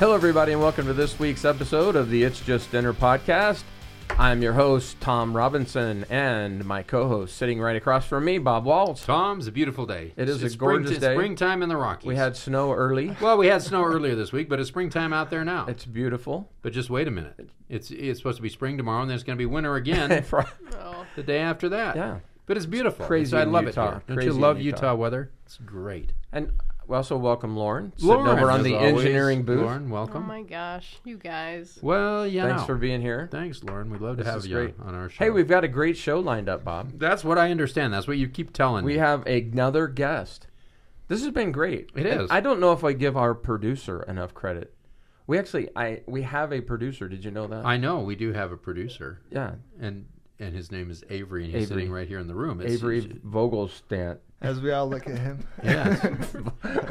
Hello, everybody, and welcome to this week's episode of the It's Just Dinner podcast. I'm your host, Tom Robinson, and my co host sitting right across from me, Bob Waltz. Tom's a beautiful day. It is It's a gorgeous spring, day. Springtime in the Rockies. We had snow early. well, we had snow earlier this week, but it's springtime out there now. It's beautiful. but just wait a minute. It's it's supposed to be spring tomorrow, and then it's going to be winter again the day after that. Yeah. But it's beautiful. crazy It's- I love Utah. it here. Don't Crazy you love Utah. Utah. weather? It's great. And we also welcome Lauren, sitting Lauren, over on the always. engineering booth. Lauren, welcome. Oh my gosh, you guys. well, yeah. Thanks for being here. Thanks, Lauren. We'd love to have you great. on our show. Hey, we've got a great show lined up, Bob. That's what I understand. That's what you keep telling We me. have another guest. This has been great. It And is. I don't know if I give our producer enough credit. We actually, I we have a producer. Did you know that? I know we do have a producer, yeah, and and his name is Avery, and he's Avery. sitting right here in the room. It's- Avery it's- Vogelstant. As we all look at him. Yes.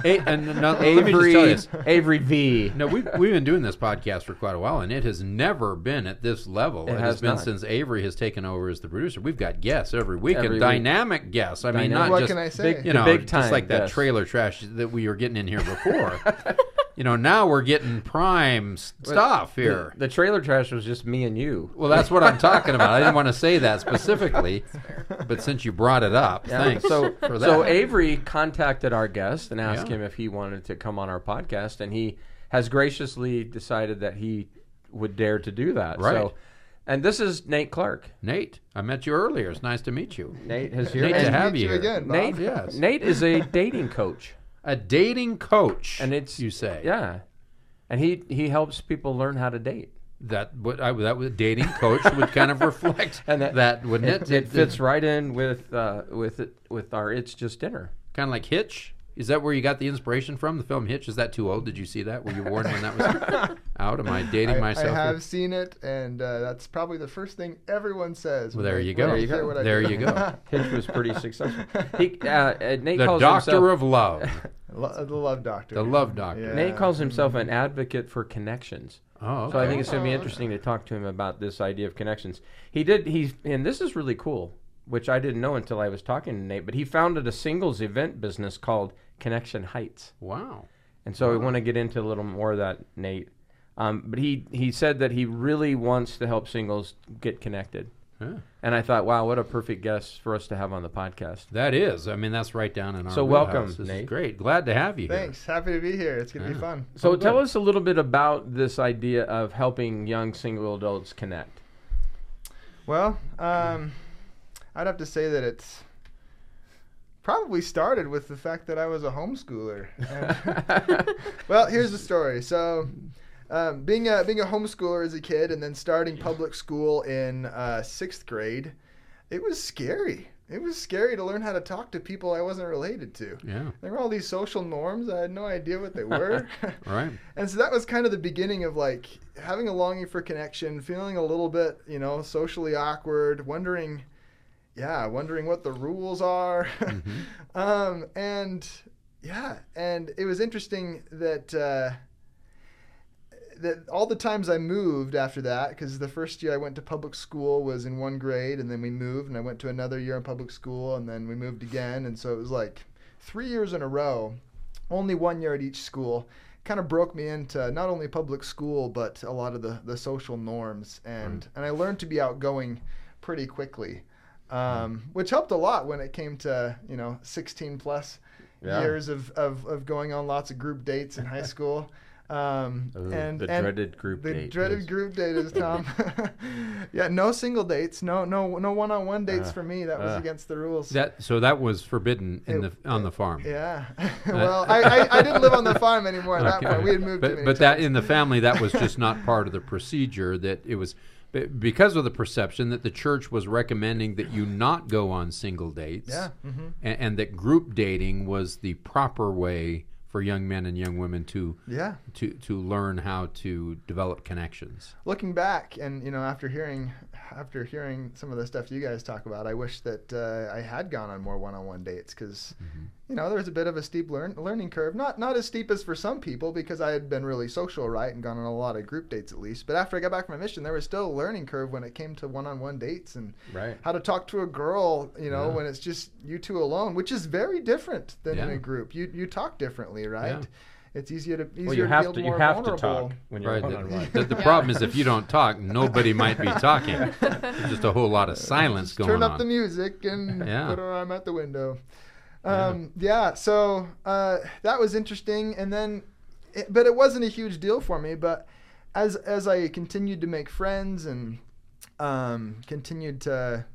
A- and no, let me just tell Avery you this. Avery V. No, we've, we've been doing this podcast for quite a while, and it has never been at this level. It It, has has been not. since Avery has taken over as the producer. We've got guests every week, Every and week. dynamic guests. I mean, Dynamic. not what just can I say? big- you know, big just time like that guests. trailer trash that we were getting in here before. you know, now we're getting prime s- stuff here. The, the trailer trash was just me and you. well, that's what I'm talking about. I didn't want to say that specifically, but since you brought it up, Yeah. thanks So, for that. so Avery contacted our guest and asked Yeah. him if he wanted to come on our podcast, and he has graciously decided that he would dare to do that. Right. So, and this is Nate Clark. Nate, I met you earlier. It's nice to meet you. Nate has here. Nate and to have meet you you again, Bob. Nate, Yes. Nate is a dating coach, A dating coach, and it's you say yeah, and he he helps people learn how to date. That what I that was dating coach would kind of reflect And that- that, wouldn't It, it? it fits right in with uh, with it with our it's just dinner. kind of like Hitch. Is that where you got the inspiration from? The film Hitch. Is that too old? Did you see that? Were you warned when that was out? Am I dating I, myself? I here? have seen it, and uh, that's probably the first thing everyone says. Well, there you go. There you go. There you go. Hitch was pretty successful. He uh, uh, Nate the calls doctor himself, of love. Lo- the love doctor. The love doctor. Yeah. Nate calls himself an advocate for connections. Oh, okay. So I think it's going to be interesting to talk to him about this idea of connections. He did he and this is really cool, which I didn't know until I was talking to Nate. But he founded a singles event business called Connection Heights, wow. and so we want to get into a little more of that, Nate. Um, but he he said that he really wants to help singles get connected, Yeah. and I thought, wow, what a perfect guest for us to have on the podcast. That is. I mean, that's right down in our. So wheelhouse. welcome, This is Nate. great. Glad to have you Thanks. Happy to be here. It's gonna Yeah. be fun. So Oh, tell good. us a little bit about this idea of helping young single adults connect. Well, um, I'd have to say that it's probably started with the fact that I was a homeschooler. Well, here's the story. So, um, being a being a homeschooler as a kid, and then starting public school in uh, sixth grade, it was scary. It was scary to learn how to talk to people I wasn't related to. Yeah. There were all these social norms. I had no idea what they were. Right. And so that was kind of the beginning of like having a longing for connection, feeling a little bit, you know, socially awkward, wondering, yeah, wondering what the rules are. um, and yeah, and it was interesting that. Uh, that all the times I moved after that, because the first year I went to public school was in one grade, and then we moved, and I went to another year in public school, and then we moved again, and so it was like three years in a row, only one year at each school. Kind of broke me into not only public school, but a lot of the, the social norms, and and I learned to be outgoing pretty quickly, um, which helped a lot when it came to you know 16 plus Yeah. years of, of, of going on lots of group dates in high school. Um, Ooh, and the and dreaded group the date dreaded is- group date is Tom. yeah, no single dates, no no no one on one dates Uh, for me. That was uh. against the rules. That so that was forbidden in It- the on the farm. yeah. well, I, I, I didn't live on the farm anymore at that Okay. point. We had moved. too but many but that in the family that was just not part of the procedure that it was because of the perception that the church was recommending that you not go on single dates Yeah. hmm and, and that group dating was the proper way for young men and young women to Yeah. to to learn how to develop connections. looking back and you know after hearing after hearing some of the stuff you guys talk about i wish that uh, i had gone on more one-on-one dates because you know there was a bit of a steep learn, learning curve not not as steep as for some people because i had been really social right and gone on a lot of group dates at least but after i got back from my mission there was still a learning curve when it came to one-on-one dates and Right. how to talk to a girl you know Yeah. when it's just you two alone which is very different than in a group you you talk differently right Yeah. It's easier to easier Well, you to have feel to. You more have to vulnerable. talk when you're Right. one on one. The, the Yeah. problem is if you don't talk, nobody might be talking. There's just a whole lot of silence Just going on. turn up on. the music and Yeah. put our arm out the window. Um, yeah. so uh, that was interesting, and then, it, but it wasn't a huge deal for me. But as as I continued to make friends and um, continued to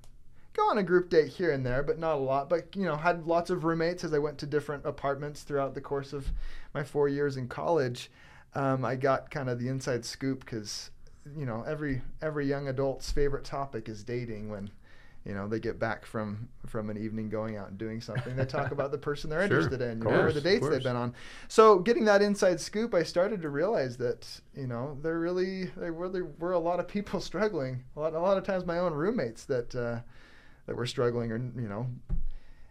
go on a group date here and there, but not a lot. But you know, had lots of roommates as I went to different apartments throughout the course of my four years in college. Um, I got kind of the inside scoop because you know every every young adult's favorite topic is dating when you know they get back from from an evening going out and doing something they talk about the person they're Sure. interested in you Of know, or the dates they've been on so getting that inside scoop i started to realize that you know there really there really were a lot of people struggling a lot, a lot of times my own roommates that uh, that were struggling or you know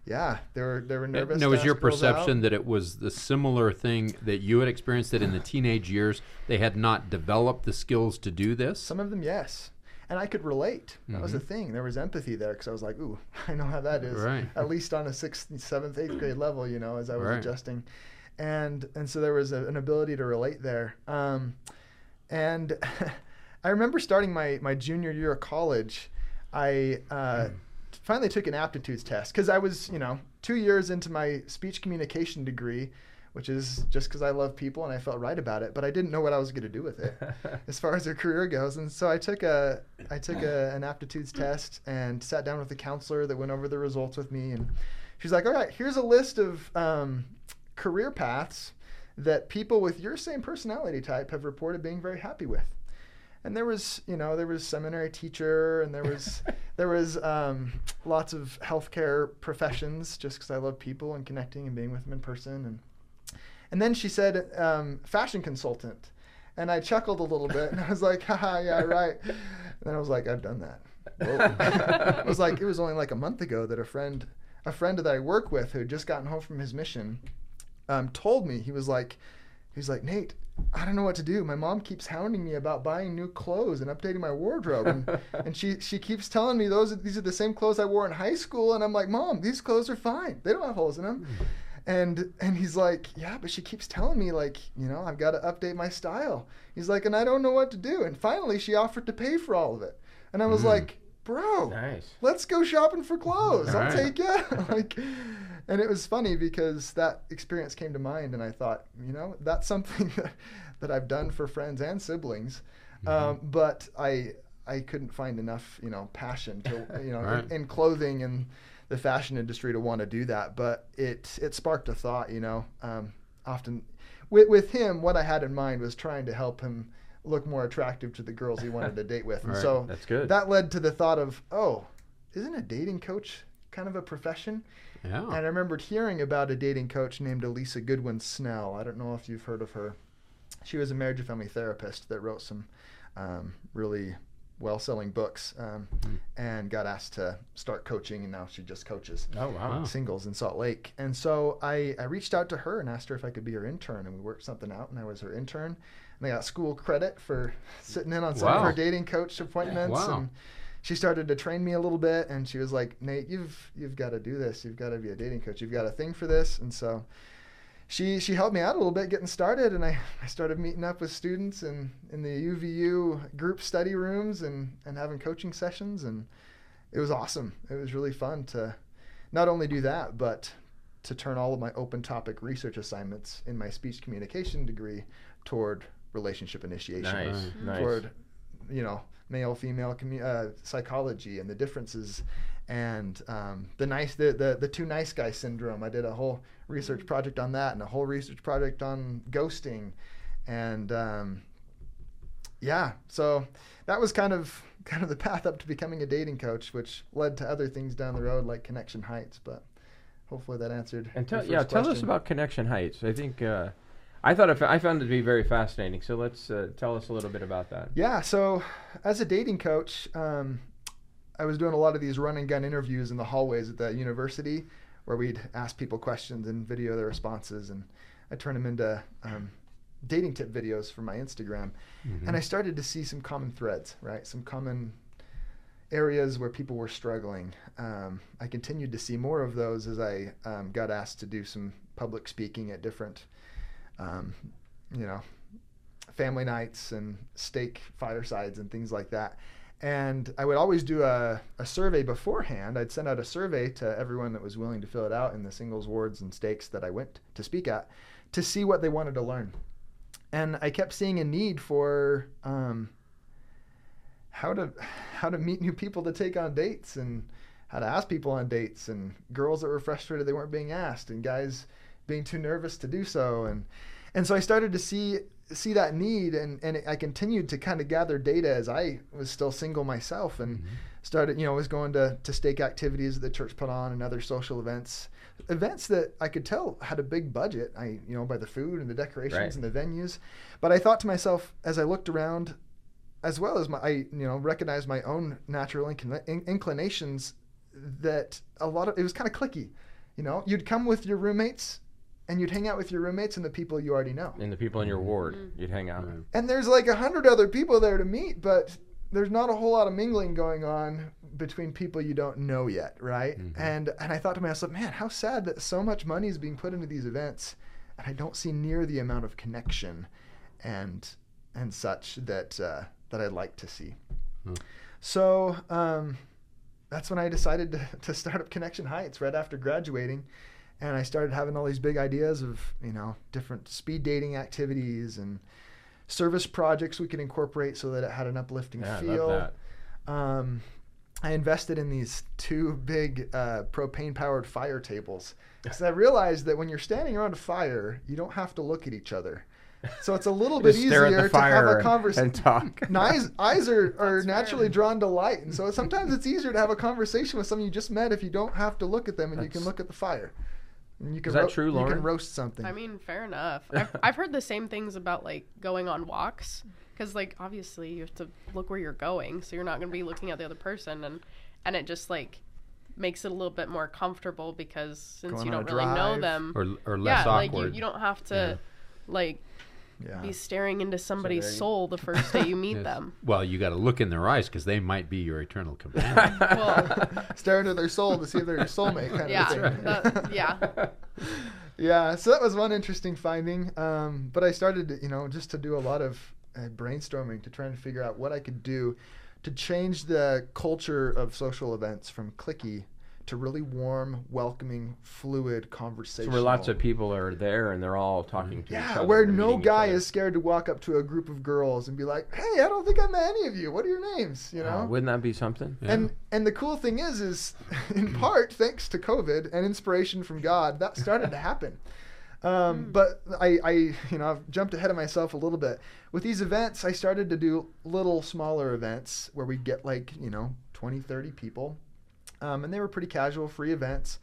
yeah they were they were nervous Now, to was your girls out. perception that it was the similar thing that you had experienced that in the teenage years they had not developed the skills to do this? Some of them, yes. And I could relate. That was the thing. There was empathy there because I was like, ooh, I know how that is. Mm-hmm. Right. At least on a sixth, seventh, eighth grade level, you know, as I was Right. adjusting. And and so there was a, an ability to relate there. Um, and I remember starting my, my junior year of college, I uh, finally took an aptitudes test because I was, you know, two years into my speech communication degree, which is just because I love people and I felt right about it, but I didn't know what I was going to do with it as far as a career goes. And so I took a I took a, an aptitudes test and sat down with a counselor that went over the results with me, and she's like, "All right, here's a list of um, career paths that people with your same personality type have reported being very happy with." And there was, you know, there was seminary teacher, and there was there was um, lots of healthcare professions, just because I love people and connecting and being with them in person, and and then she said, um, fashion consultant. And I chuckled a little bit and I was like, haha, yeah, right. And then I was like, I've done that. It was like, it was only like a month ago that a friend, a friend that I work with who had just gotten home from his mission, um, told me, he was like, he was like, Nate, I don't know what to do. My mom keeps hounding me about buying new clothes and updating my wardrobe, and, and she she keeps telling me those these are the same clothes I wore in high school, and I'm like, Mom, these clothes are fine. They don't have holes in them. And and he's like, yeah, but she keeps telling me like, you know, I've got to update my style. He's like, and I don't know what to do. And finally, she offered to pay for all of it, and I was Mm. like, bro, Nice. let's go shopping for clothes. All I'll right. take you. like, and it was funny because that experience came to mind, and I thought, you know, that's something that, that I've done for friends and siblings, Mm-hmm. um, but I I couldn't find enough, you know, passion to, you know, Right. in, in clothing and the fashion industry to want to do that. But it it sparked a thought, you know. Um, often with with him, what I had in mind was trying to help him look more attractive to the girls he wanted to date with, and Right. so That's good. that led to the thought of, oh, isn't a dating coach kind of a profession? Yeah. And I remembered hearing about a dating coach named Alisa Goodwin Snell. I don't know if you've heard of her. She was a marriage and family therapist that wrote some um, really well-selling books um, and got asked to start coaching, and now she just coaches oh wow. Wow. singles in Salt Lake. And so I, I reached out to her and asked her if I could be her intern, and we worked something out, and I was her intern. I got school credit for sitting in on some of her dating coach appointments. Wow. And she started to train me a little bit, and she was like, "Nate, you've you've got to do this. You've got to be a dating coach. You've got a thing for this." And so she she helped me out a little bit getting started, and I, I started meeting up with students in in the UVU group study rooms and and having coaching sessions, and it was awesome. It was really fun to not only do that, but to turn all of my open topic research assignments in my speech communication degree toward relationship initiation, Nice. Right. Nice. toward you know male female commu- uh, psychology and the differences and um, the nice the, the the two nice guy syndrome. I did a whole research project on that and a whole research project on ghosting, and um, yeah, so that was kind of kind of the path up to becoming a dating coach, which led to other things down the road like Connection Heights, but. hopefully that answered. And your tell yeah, first tell us about Connection Heights. I think uh, I thought it, I found it to be very fascinating. So let's uh, tell us a little bit about that. Yeah, so as a dating coach, um, I was doing a lot of these run and gun interviews in the hallways at the university where we'd ask people questions and video their responses, and I turn them into um, dating tip videos for my Instagram. And I started to see some common threads, right? Some common areas where people were struggling. Um, I continued to see more of those as I um, got asked to do some public speaking at different, um, you know, family nights and stake firesides and things like that. And I would always do a, a survey beforehand. I'd send out a survey to everyone that was willing to fill it out in the singles wards and stakes that I went to speak at to see what they wanted to learn. And I kept seeing a need for um, how to how to meet new people to take on dates and how to ask people on dates and girls that were frustrated they weren't being asked and guys being too nervous to do so. And and so I started to see see that need and and I continued to kind of gather data as I was still single myself and mm-hmm. started you know was going to to stake activities that the church put on and other social events events that I could tell had a big budget I you know by the food and the decorations Right. and the venues. But I thought to myself as I looked around as well as my I you know recognized my own natural inclina- in- inclinations that a lot of it was kind of clicky you know? You'd come with your roommates and you'd hang out with your roommates and the people you already know And the people in your ward, Mm-hmm. you'd hang out. Right. and there's like a hundred other people there to meet but there's not a whole lot of mingling going on between people you don't know yet right Mhm. and and i thought to myself man how sad that so much money is being put into these events and i don't see near the amount of connection and and such that uh, that i'd like to see Hmm. so um, that's when i decided to, to start up connection heights right after graduating and I started having all these big ideas of you know different speed dating activities and service projects we could incorporate so that it had an uplifting Yeah, I feel. love that. Um, I invested in these two big uh, propane powered fire tables because I realized that when you're standing around a fire, you don't have to look at each other. So it's a little bit Just stare at easier to have a conversation. and talk. eyes, eyes are, are naturally fair. drawn to light, and so sometimes it's easier to have a conversation with someone you just met if you don't have to look at them and you can look at the fire. And you can that ro- true, You Lauren? can roast something. I mean, fair enough. I've, I've heard the same things about like going on walks because like obviously you have to look where you're going, so you're not going to be looking at the other person, and and it just like makes it a little bit more comfortable because since Going you don't a really know them, Or, or less yeah, like awkward. you, you don't have to Yeah. like yeah. be staring into somebody's there you- soul the first day you meet Yes. them. Well, you got to look in their eyes because they might be your eternal companion. Well, Stare into their soul to see if they're your soulmate kind yeah, of thing. that- yeah. yeah, so that was one interesting finding. Um, but I started, to, you know, just to do a lot of uh, brainstorming to try and figure out what I could do to change the culture of social events from clicky to really warm, welcoming, fluid So conversation. where lots of people are there and they're all talking to each Yeah, other. where no guy is scared to walk up to a group of girls and be like, "Hey, I don't think I met any of you. What are your names?" You know. Oh, wouldn't that be something? Yeah. And and the cool thing is, is in part thanks to COVID and inspiration from God, that started to happen. Um, but I, I, you know, I've jumped ahead of myself a little bit. With these events, I started to do little smaller events where we get like, you know, 20, 30 people. Um, and they were pretty casual, free events.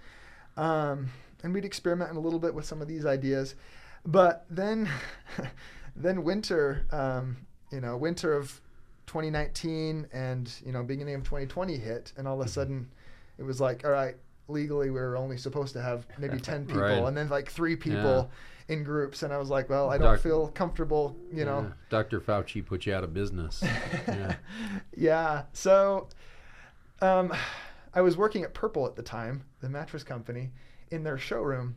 Um, and we'd experiment a little bit with some of these ideas. But then, then winter, um, you know, winter of 2019 and you know beginning of 2020 hit and all of a sudden it was like all right legally we were only supposed to have maybe 10 people Right. and then like three people in groups and i was like well i don't Doc- feel comfortable you know Dr. Fauci put you out of business. Yeah. yeah. So, um, I was working at Purple at the time, the mattress company, in their showroom.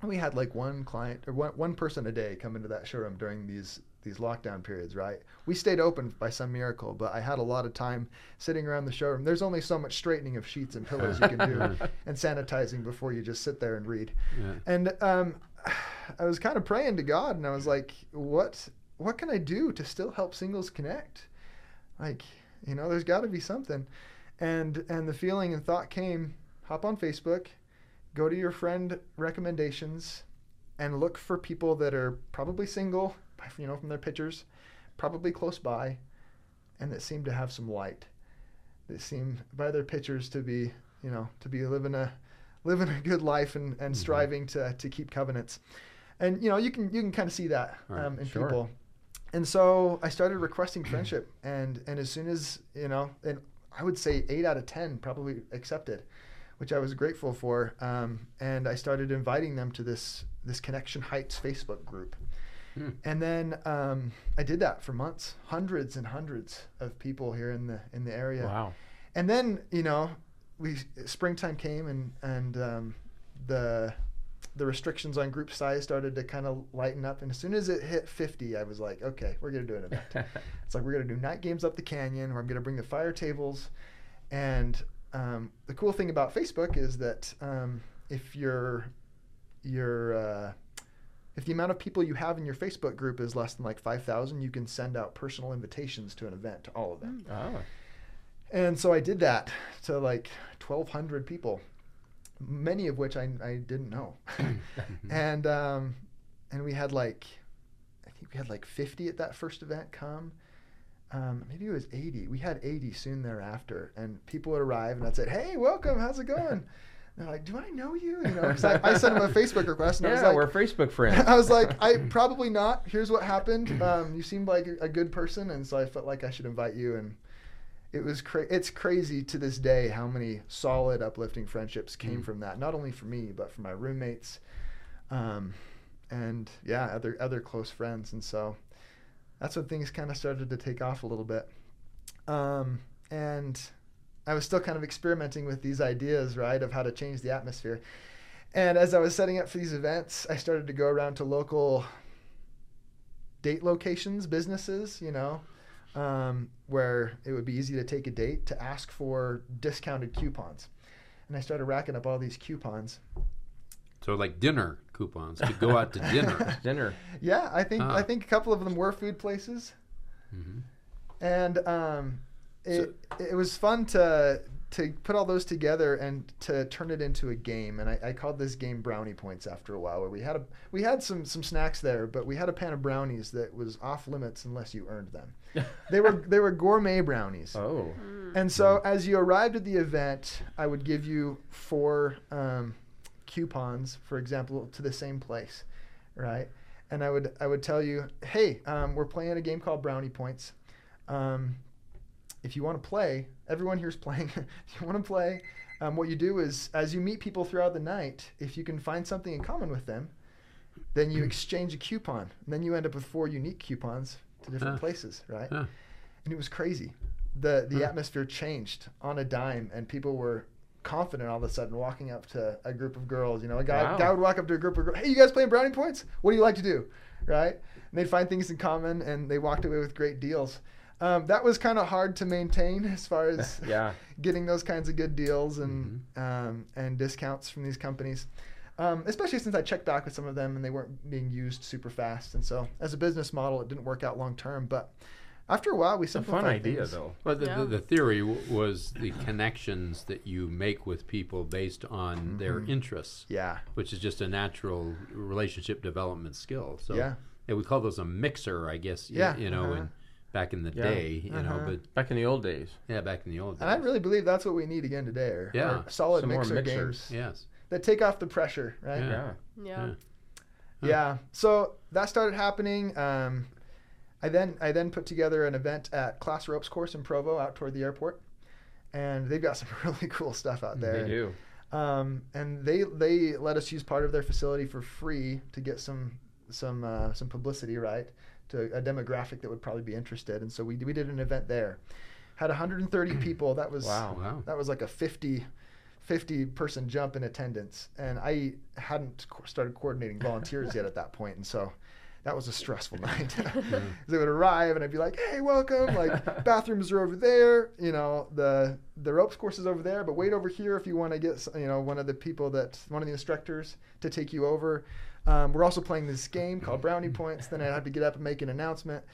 And we had like one client or one, one person a day come into that showroom during these these lockdown periods, right? We stayed open by some miracle, but I had a lot of time sitting around the showroom. There's only so much straightening of sheets and pillows you can do and sanitizing before you just sit there and read. Yeah. And um, I was kind of praying to God, and I was like, "What? What can I do to still help singles connect? Like, you know, there's got to be something." And and the feeling and thought came: hop on Facebook, go to your friend recommendations, and look for people that are probably single, you know, from their pictures, probably close by, and that seem to have some light. That seem by their pictures to be, you know, to be living a living a good life and, and striving to, to keep covenants. And you know, you can you can kind of see that Right, um, in sure. people. And so I started requesting friendship, and and as soon as you know, and I would say eight out of ten probably accepted, which I was grateful for. Um, and I started inviting them to this this Connection Heights Facebook group. Hmm. And then um, I did that for months, hundreds and hundreds of people here in the in the area. Wow. And then you know, we springtime came and and um, the the restrictions on group size started to kind of lighten up. And as soon as it hit 50, I was like, okay, we're gonna do an event. it's like we're gonna do night games up the canyon, where I'm gonna bring the fire tables. And um, the cool thing about Facebook is that um, if you're you're uh, if the amount of people you have in your Facebook group is less than like 5,000, you can send out personal invitations to an event to all of them. oh. And so I did that to like 1,200 people, many of which I, I didn't know. and um, and we had like, I think we had like 50 at that first event come. Um, maybe it was 80. We had 80 soon thereafter, and people would arrive, and I'd say, "Hey, welcome. How's it going?" And they're like, "Do I know you?" You know, I, I sent them a Facebook request, and I was Yeah, like, we're Facebook friends. I was like, I probably not. Here's what happened. Um, you seemed like a, a good person, and so I felt like I should invite you. And it was cra- It's crazy to this day how many solid, uplifting friendships came Mm. from that. Not only for me, but for my roommates, um, and yeah, other other close friends. And so that's when things kind of started to take off a little bit. Um, and I was still kind of experimenting with these ideas, right, of how to change the atmosphere. And as I was setting up for these events, I started to go around to local date locations, businesses, you know, um, where it would be easy to take a date to ask for discounted coupons. And I started racking up all these coupons. So like dinner coupons to go out to dinner. Dinner. Yeah, I think Ah. I think a couple of them were food places, hmm and um, it it was fun to to put all those together and to turn it into a game. And I, I called this game Brownie Points after a while, where we had a we had some some snacks there, but we had a pan of brownies that was off limits unless you earned them. They were they were gourmet brownies. Oh. And so as you arrived at the event, I would give you four um, coupons, for example, to the same place, right? And I would I would tell you, hey, um, we're playing a game called Brownie Points. Um, if you want to play, everyone here's playing. if you want to play, um, what you do is as you meet people throughout the night, if you can find something in common with them, then you exchange a coupon, and then you end up with four unique coupons to different places, right? And it was crazy. The the atmosphere changed on a dime, and people were confident all of a sudden walking up to a group of girls. You know, a guy Wow. guy would walk up to a group of girls. Hey, you guys playing brownie points? What do you like to do? Right? And they'd find things in common, and they walked away with great deals. Um, that was kind of hard to maintain as far as Yeah. getting those kinds of good deals and um, and discounts from these companies. Um, especially since I checked back with some of them and they weren't being used super fast, and so as a business model, it didn't work out long term. But after a while, we It's a simplified fun idea, things. though. Well, the, Yeah. the, the theory w- was the connections that you make with people based on their Mhm. interests, Yeah, which is just a natural relationship development skill. So yeah, yeah, we call those a mixer, I guess. y- Yeah, you know, uh-huh. in, back in the Yeah. day, you know, Uh-huh. but Back in the old days. yeah, back in the old days. and I really believe that's what we need again today. Are, Yeah. are solid Some mixer mixers. games yes. that take off the pressure, right? Yeah. Yeah. Yeah. Yeah. Yeah. So that started happening. Um, I then I then put together an event at Class Ropes Course in Provo, out toward the airport, and they've got some really cool stuff out there. They do. Um, and they they let us use part of their facility for free to get some some uh, some publicity right to a demographic that would probably be interested. And so we we did an event there. Had 130 people. That was Wow. Wow. that was like a 50 50 person jump in attendance and i hadn't co- started coordinating volunteers yet at that point and so that was a stressful night they would arrive and i'd be like hey welcome like bathrooms are over there you know the the ropes course is over there but wait over here if you want to get you know one of the people that one of the instructors to take you over um, we're also playing this game called brownie points. Then i'd have to get up and make an announcement.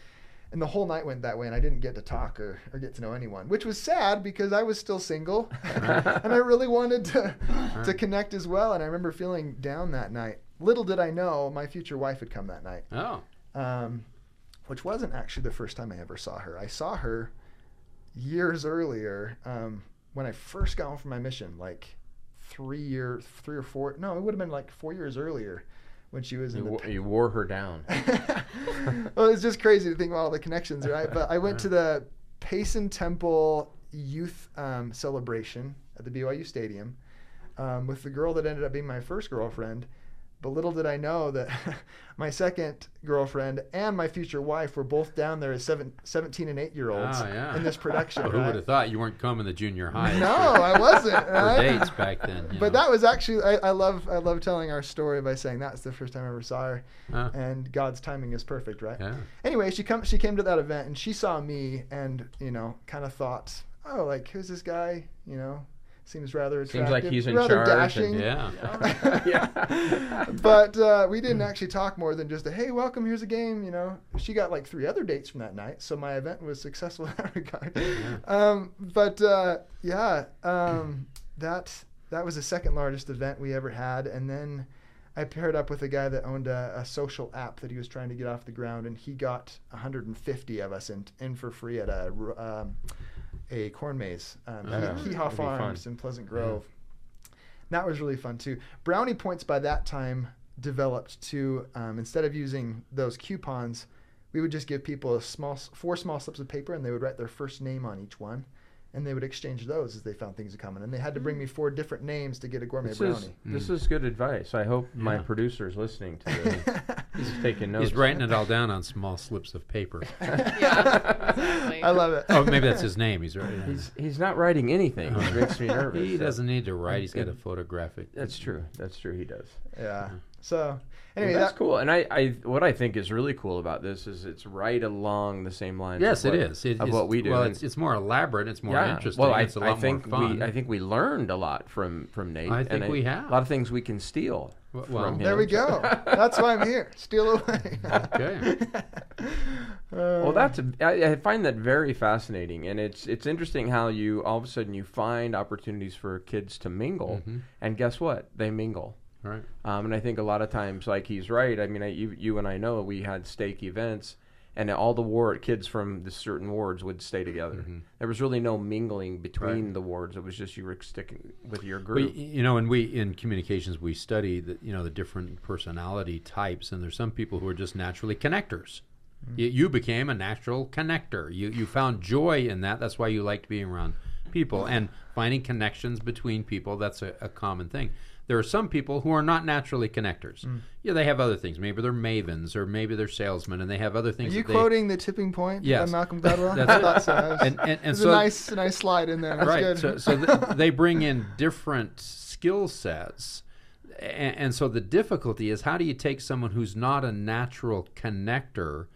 And the whole night went that way and i didn't get to talk or, or get to know anyone which was sad because i was still single. And i really wanted to, to connect as well. And i remember feeling down that night. Little did i know my future wife had come that night. Oh. um, which wasn't actually the first time i ever saw her. I saw her years earlier um, when i first got home from my mission like three years, three or four. No, it would have been like four years earlier when she was in You, the. you wore her down. well, it's just crazy to think about all the connections, right? But I went to the Payson Temple Youth um, Celebration at the BYU Stadium um, with the girl that ended up being my first girlfriend. But little did I know that my second girlfriend and my future wife were both down there as seven, 17 and 8 year olds Ah, yeah. in this production. Who would have thought you weren't coming to junior high? No, I wasn't. For right? dates back then. But know. that was actually I, I love I love telling our story by saying that's the first time I ever saw her, Huh. and God's timing is perfect, right? Yeah. Anyway, she come she came to that event and she saw me and you know kind of thought, oh, like who's this guy? You know, seems rather attractive, Seems like he's in rather charge and- Yeah. yeah. but uh, we didn't actually talk more than just a hey, welcome, here's a game. You know, she got like three other dates from that night, so my event was successful in that regard. Um, but uh, yeah, um, that that was the second largest event we ever had, and then I paired up with a guy that owned a, a social app that he was trying to get off the ground, and he got 150 of us in, in for free at a um, a corn maze um, Yeah, at that'd Haw. Farms in Pleasant Grove. That was really fun too. Brownie points by that time developed to um, instead of using those coupons, we would just give people a small, four small slips of paper, and they would write their first name on each one, and they would exchange those as they found things coming. And they had to bring hmm. me four different names to get a gourmet This brownie. is this hmm. is good advice. I hope my producer is listening to this. He's taking notes. He's writing it all down on small slips of paper. Yeah, exactly. I love it. Oh, maybe that's his name. He's right. He's he's not writing anything. It makes me nervous. He So- doesn't need to write. He's got a photographic. That's true. That's true. He does. yeah. So anyway, Well, that's that, cool. And I, I, what I think is really cool about this is it's right along the same lines. Yes, of it what, is. It, of it's, what we do. Well, it's, it's more elaborate. It's more yeah. interesting. Well, I, it's a I lot think more fun. we, I think we learned a lot from from Nate. I and think we have. a lot of things we can steal. W- well, from him. there we go. That's why I'm here. Steal away. Okay. Well, that's a, I, I find that very fascinating, and it's it's interesting how you all of a sudden you find opportunities for kids to mingle, Mhm. and guess what? They mingle. Right. Um, and I think a lot of times, like he's right. I mean, I, you you and I know we had stake events, and all the ward kids from the certain wards would stay together. Mhm. There was really no mingling between Right. the wards. It was just you were sticking with your group. you know, and we in communications we study the you know the different personality types, and there's some people who are just naturally connectors. Mm-hmm. You, you became a natural connector. You you found joy in that. That's why you liked being around people and finding connections between people. That's a, a common thing. There are some people who are not naturally connectors. Mm. Yeah, they have other things. Maybe they're mavens, or maybe they're salesmen, and they have other things. Are you that they, quoting the tipping point Yes. by Malcolm Gladwell? That's I it. thought so. I was- And- and- and so- a nice, nice slide in there. That's right. good. So, so th- they bring in different skill sets. And, and so the difficulty is how do you take someone who's not a natural connector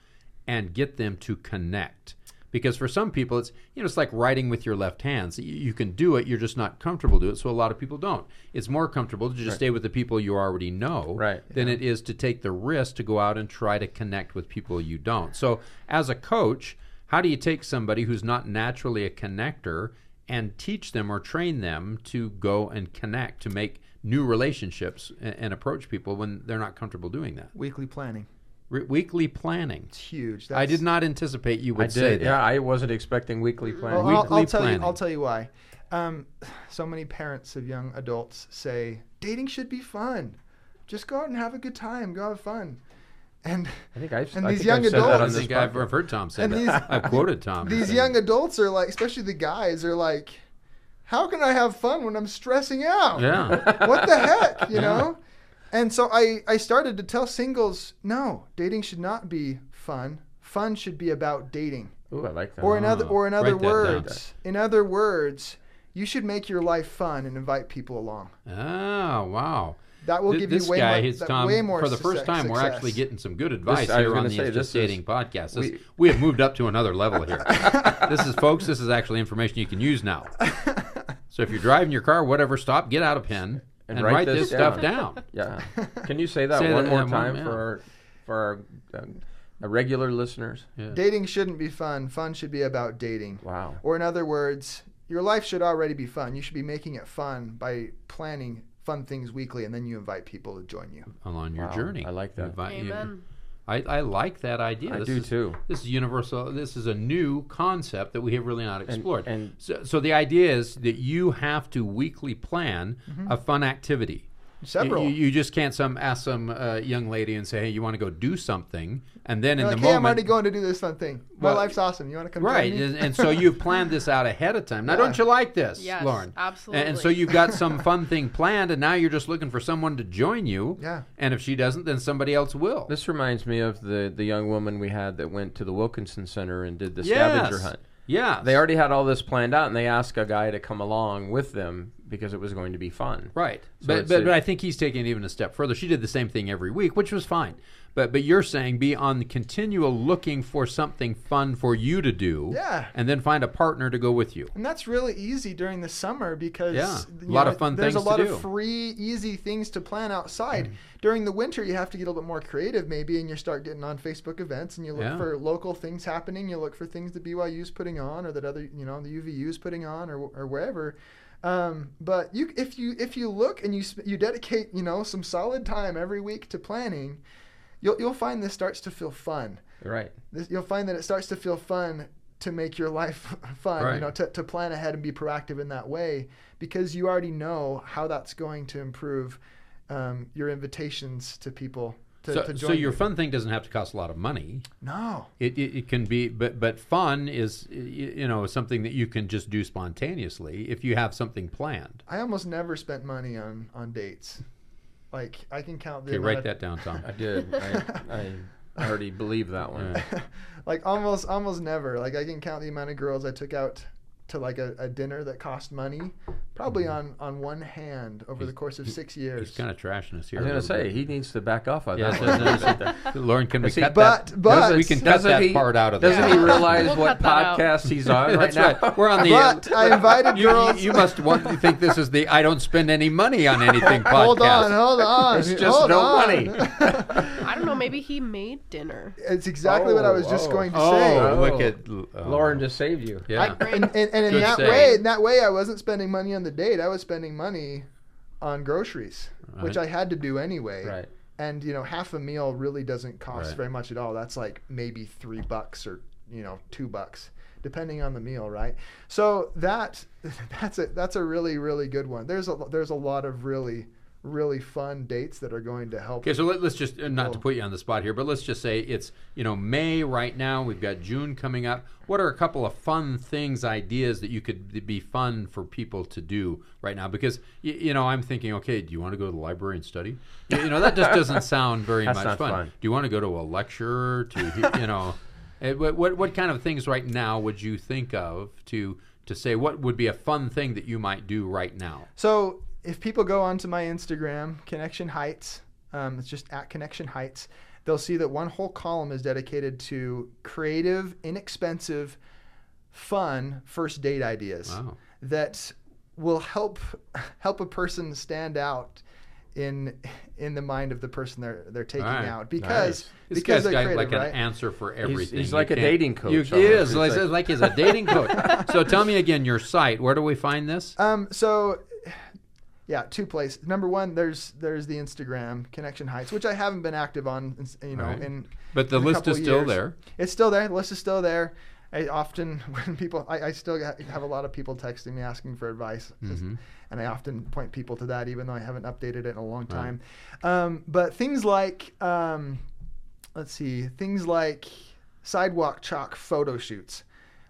and get them to connect? Because for some people, it's you know it's like writing with your left hand. So you, you can do it, you're just not comfortable to it. So a lot of people don't. It's more comfortable to just Right. stay with the people you already know Right. than it is to take the risk to go out and try to connect with people you don't. So as a coach, how do you take somebody who's not naturally a connector and teach them or train them to go and connect to make new relationships and, and approach people when they're not comfortable doing that? Weekly planning. Re- weekly planning. It's huge. I did not anticipate you would I say that. Yeah, I wasn't expecting weekly planning. Well, I'll, Weekly I'll tell you. planning. I'll tell you why. Um, so many parents of young adults say dating should be fun. Just go out and have a good time. Go have fun. And I think I've, And I these think young I've said that adults- on I this think I've. I've heard Tom say And that. these- I've quoted Tom. these young adults are like, especially the guys, are like, how can I have fun when I'm stressing out? Yeah. what the heck, you Yeah. know? And so I, I started to tell singles, no, dating should not be fun. Fun should be about dating. Ooh, I like that. Or in other Ah, or in other write that words, in other words, you should make your life fun and invite people along. Oh, wow. That will Th- give this you way guy, more, his that- Tom, way more for the first success- time, we're success. actually getting some good advice I was here on gonna the say, Just Dating is- podcast. This, we- we, have moved up to another level here. this is, folks, this is actually information you can use now. So if you're driving your car, whatever, stop, get out a pen, And and, write write, this this stuff down. down. Yeah. Can you say that Say one that, more yeah, one- time yeah. for our for our um, uh, regular listeners? Yeah. Dating shouldn't be fun. Fun should be about dating. Wow. Or in other words, your life should already be fun. You should be making it fun by planning fun things weekly, and then you invite people to join you. Along your Wow, journey. I like that. Invite- you- Amen. I, I like that idea. I this do is, too. This is universal. This is a new concept that we have really not explored. and- so, so the idea is that you have to weekly plan mm-hmm. a fun activity. Several. You, you just can't some ask some uh, young lady and say, "Hey, you want to go do something?" And then in You're the like, hey, I'm already going to do this fun thing. My Well, life's awesome. You want to come right? join me? And, and so you've planned this out ahead of time. Now, Yeah. don't you like this, Yes, Lauren? absolutely. And, and so you've got some fun thing planned, and now you're just looking for someone to join you. Yeah. And if she doesn't, then somebody else will. This reminds me of the the young woman we had that went to the Wilkinson Center and did the Yes. scavenger hunt. Yeah. They already had all this planned out, and they asked a guy to come along with them because it was going to be fun. Right. So but but, but I think he's taking it even a step further. She did the same thing every week, which was fine. But but you're saying be on the continual looking for something fun for you to do. Yeah. And then find a partner to go with you. And that's really easy during the summer because Yeah, a lot know, of fun there's things a lot do. Mm. of free, easy things to plan outside. During the winter, you have to get a little bit more creative, maybe, and you start getting on Facebook events and you look Yeah. for local things happening. You look for things that BYU's putting on, or that other, you know, the UVU's putting on, or, or wherever. Um, but you, if you if you look and you you dedicate, you know, some solid time every week to planning, you'll you'll find this starts to feel fun Right. this, you'll find that it starts to feel fun to make your life fun Right. you know to, to plan ahead and be proactive in that way because you already know how that's going to improve um, your invitations to people to, so, to so your you. fun thing doesn't have to cost a lot of money. no It, it, it can be, but but fun is you know something that you can just do spontaneously if you have something planned. i almost never spent money on on dates like i can count the Okay, write of- that down, Tom. I did. I, I already believe that one. Like almost almost never like i can count the amount of girls i took out to like a, a dinner that cost money probably mm-hmm. on on one hand over the course of six years He's kind of trashing us here. I was gonna say bit. he needs to back off on Yeah, that. Lauren, can we See, cut but- that? but- we can cut that he- part out of Doesn't that. he realize We'll what cut that out. podcast he's on right That's now? right. We're on the. but i invited you, you, girls you must want to think this is the I don't spend any money on anything podcast. hold on hold on It's just hold no on. money. I don't know. Maybe he made dinner. It's exactly what I was just Oh, going to Oh, say. Oh. look at oh. Lauren just saved you. Yeah. I, and, and, and in Good that save. way, in that way, I wasn't spending money on the date. I was spending money on groceries, which I had to do anyway. Right. And you know, half a meal really doesn't cost Right. very much at all. That's like maybe three bucks or you know two bucks, depending on the meal, right? So that that's a that's a really really good one. There's a there's a lot of really really fun dates that are going to help. Okay, so let, us just uh, not to put you on the spot here, but let's just say it's you know May right now. We've got June coming up. What are a couple of fun things, ideas that you could be fun for people to do right now? Because y- you know I'm thinking, okay, do you want to go to the library and study? You you know that just doesn't sound very That's much not fun. fun. Do you want to go to a lecture? To you know, eh, what, what what kind of things right now would you think of to to say what would be a fun thing that you might do right now? So if people go onto my Instagram, Connection Heights, um, it's just at Connection Heights, they'll see that one whole column is dedicated to creative, inexpensive, fun first date ideas Wow. that will help help a person stand out in in the mind of the person they're they're taking All right. out because This because guy's they're got creative, like right? an answer for everything. he's You like a dating coach You, he is He's like, like- like he's a dating coach. so tell me again your site. Where do we find this? Um, so yeah, two places. Number one, there's there's the Instagram Connection Heights, which I haven't been active on, you know, Right. in But the in list is still years. there. It's still there. The list is still there. I often when people, I, I still have a lot of people texting me asking for advice, just- Mhm. and I often point people to that, even though I haven't updated it in a long Right. time. Um, but things like, um, let's see, things like sidewalk chalk photo shoots,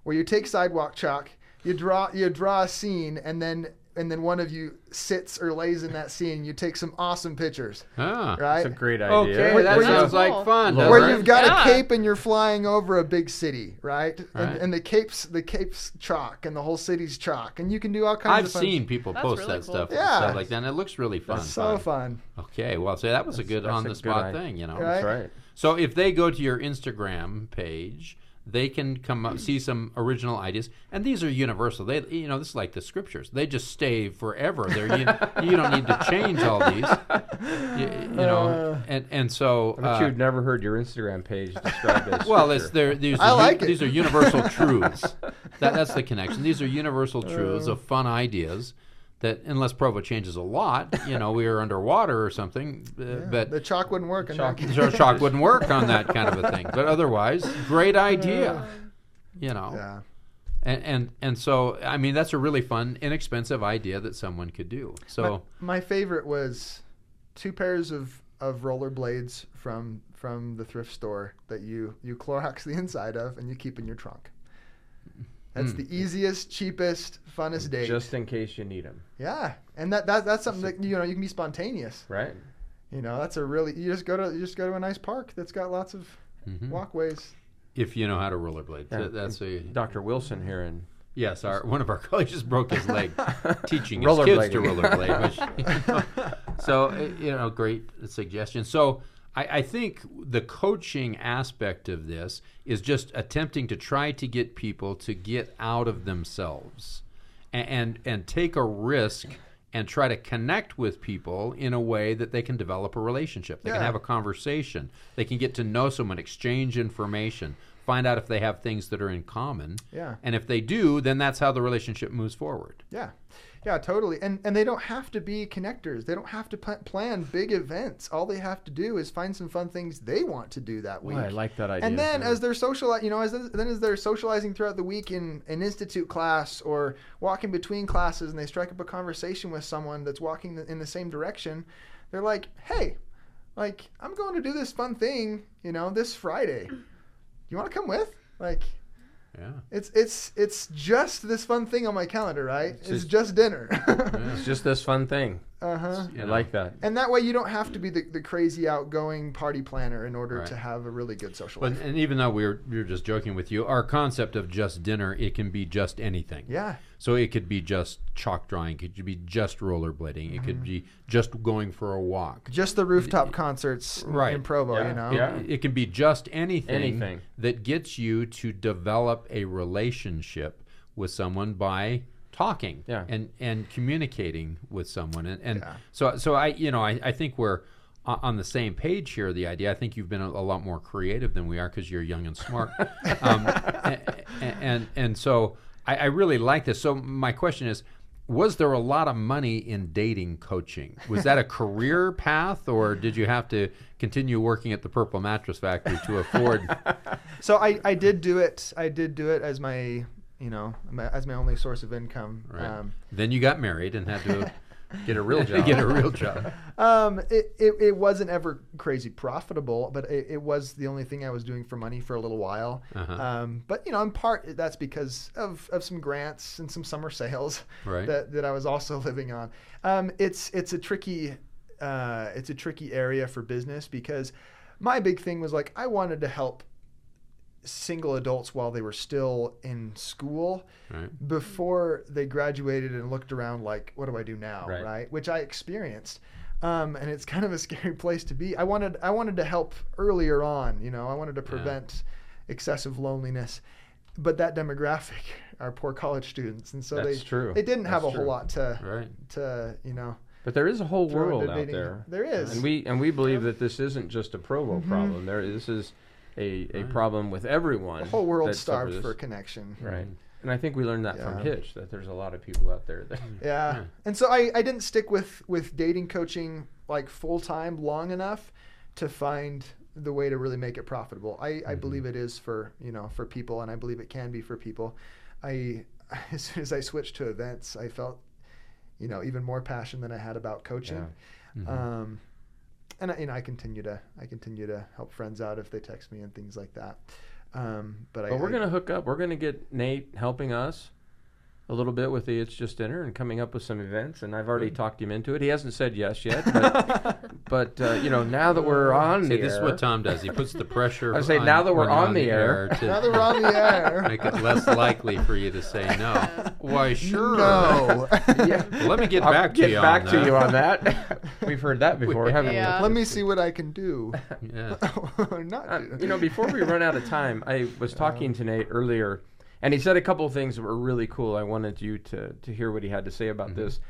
where you take sidewalk chalk, you draw you draw a scene, and then and then one of you sits or lays in that scene. You take some awesome pictures, Ah. right? That's a great idea. Okay, Where- that where you- sounds like fun. Lauren? where doesn't you've got Yeah. a cape and you're flying over a big city, right? Right. And, and the cape's the cape's chalk and the whole city's chalk, and you can do all kinds of things. I've of fun. seen people That's post really that cool. stuff, Yeah. stuff like that, and it looks really fun. so fun, Okay, well, so that was a good on the spot thing, you know. Right. That's right. So if they go to your Instagram page, they can come up see some original ideas, and these are universal. They, you know, this is like the scriptures. They just stay forever. They're you, you don't need to change all these, you, you know. And and so I bet uh, you've never heard your Instagram page described as well, it's there. These I are, like it. are universal truths. That that's the connection. These are universal truths of fun ideas that unless Provo changes a lot, you know, we are underwater or something. Uh, Yeah, but the chalk wouldn't work. Chalk- that case. so chalk wouldn't work on that kind of a thing. But otherwise, great idea. You know, Yeah. and, and and so I mean that's a really fun, inexpensive idea that someone could do. So my, my favorite was two pairs of of rollerblades from from the thrift store that you you Clorox the inside of and you keep in your trunk. That's Mm. the easiest, cheapest, funnest date. Just in case you need them, yeah, and that, that that's something that you know you can be spontaneous. right? You know, that's a really you just go to you just go to a nice park that's got lots of mhm. walkways. if you know how to rollerblade, Yeah. That- that's a Dr. Wilson here in yes. Our one of our colleagues just broke his leg teaching his kids to rollerblade. Which, you know, so uh, you know, great suggestion. So I, I think the coaching aspect of this is just attempting to try to get people to get out of themselves and and, and take a risk and try to connect with people in a way that they can develop a relationship. They can have a conversation. They can get to know someone, exchange information, find out if they have things that are in common. Yeah. And if they do, then that's how the relationship moves forward. Yeah, yeah, totally. And and they don't have to be connectors. They don't have to pl- plan big events. All they have to do is find some fun things they want to do that oh, week. Boy, I like that idea. and then yeah. as they're social, you know, as then as they're socializing throughout the week in an institute class or walking between classes, and they strike up a conversation with someone that's walking in the same direction, they're like, "Hey, like I'm going to do this fun thing, you know, this Friday. You want to come with?" Like, Yeah. it's it's it's just this fun thing on my calendar, right? It's, just- just dinner. it's just this fun thing. Uh huh. You I like that. And that way, you don't have to be the, the crazy outgoing party planner in order Right. to have a really good social But, life. and even though we were, we were just joking with you, our concept of just dinner, it can be just anything. Yeah, So it could be just chalk drawing, it could be just rollerblading, it could be just going for a walk. just the rooftop concerts Right. in Provo, Yeah, you know. yeah. It can be just anything, Anything. that gets you to develop a relationship with someone by talking Yeah. and and communicating with someone and, and Yeah. so so I you know I, I think we're on the same page here the idea I think you've been a, a lot more creative than we are because you're young and smart um, and, and and so I, I really like this so my question is was there a lot of money in dating coaching was that a career path or did you have to continue working at the purple mattress factory to afford So I, I did do it. I did do it as my you know as my only source of income. Right. Um, then you got married and had to Get a real job. get a real job. um, it, it, it wasn't ever crazy profitable, but it, it was the only thing I was doing for money for a little while. Uh-huh. Um, but you know, in part that's because of, of some grants and some summer sales Right. that, that I was also living on. Um, it's it's a tricky uh, it's a tricky area for business because my big thing was like I wanted to help single adults while they were still in school Right. before they graduated and looked around like what do i do now Right. right, which i experienced um, and it's kind of a scary place to be i wanted i wanted to help earlier on you know i wanted to prevent excessive loneliness but that demographic are poor college students and so That's they true. they didn't have That's a whole lot to Right. to you know But there is a whole world out there. there is And we and we believe that this isn't just a Provo Mhm. problem. There this is a, a Right. problem with everyone. the whole world that starved for this. connection Right. And I think we learned that from Hitch that there's a lot of people out there that Yeah. Yeah. And so I, I didn't stick with, with dating coaching like full time long enough to find the way to really make it profitable. I, I believe it is for, you know, for people and I believe it can be for people. I as soon as I switched to events, I felt, you know, even more passion than I had about coaching. Mhm. Um, and I, you know, I continue to I continue to help friends out if they text me and things like that. Um, but I, we're I- gonna hook up. We're gonna get Nate helping us a little bit with the It's Just Dinner and coming up with some events. And I've already talked him into it. He hasn't said yes yet, but, but uh, you know, now that we're on See, the this is what Tom does. He puts the pressure. I say, on- now that we're when you're on the air. to now that we're on the air. make it less likely for you to say no. Why, sure. No. Yeah. Well, let me get I'll back get to you. back on to that. you on that. We've heard that before, We- haven't Yeah. we? Let me see what I can do. Yeah. or not Uh, you know, before we run out of time, I was talking to Nate earlier, and he said a couple of things that were really cool. I wanted you to to hear what he had to say about mm-hmm. this.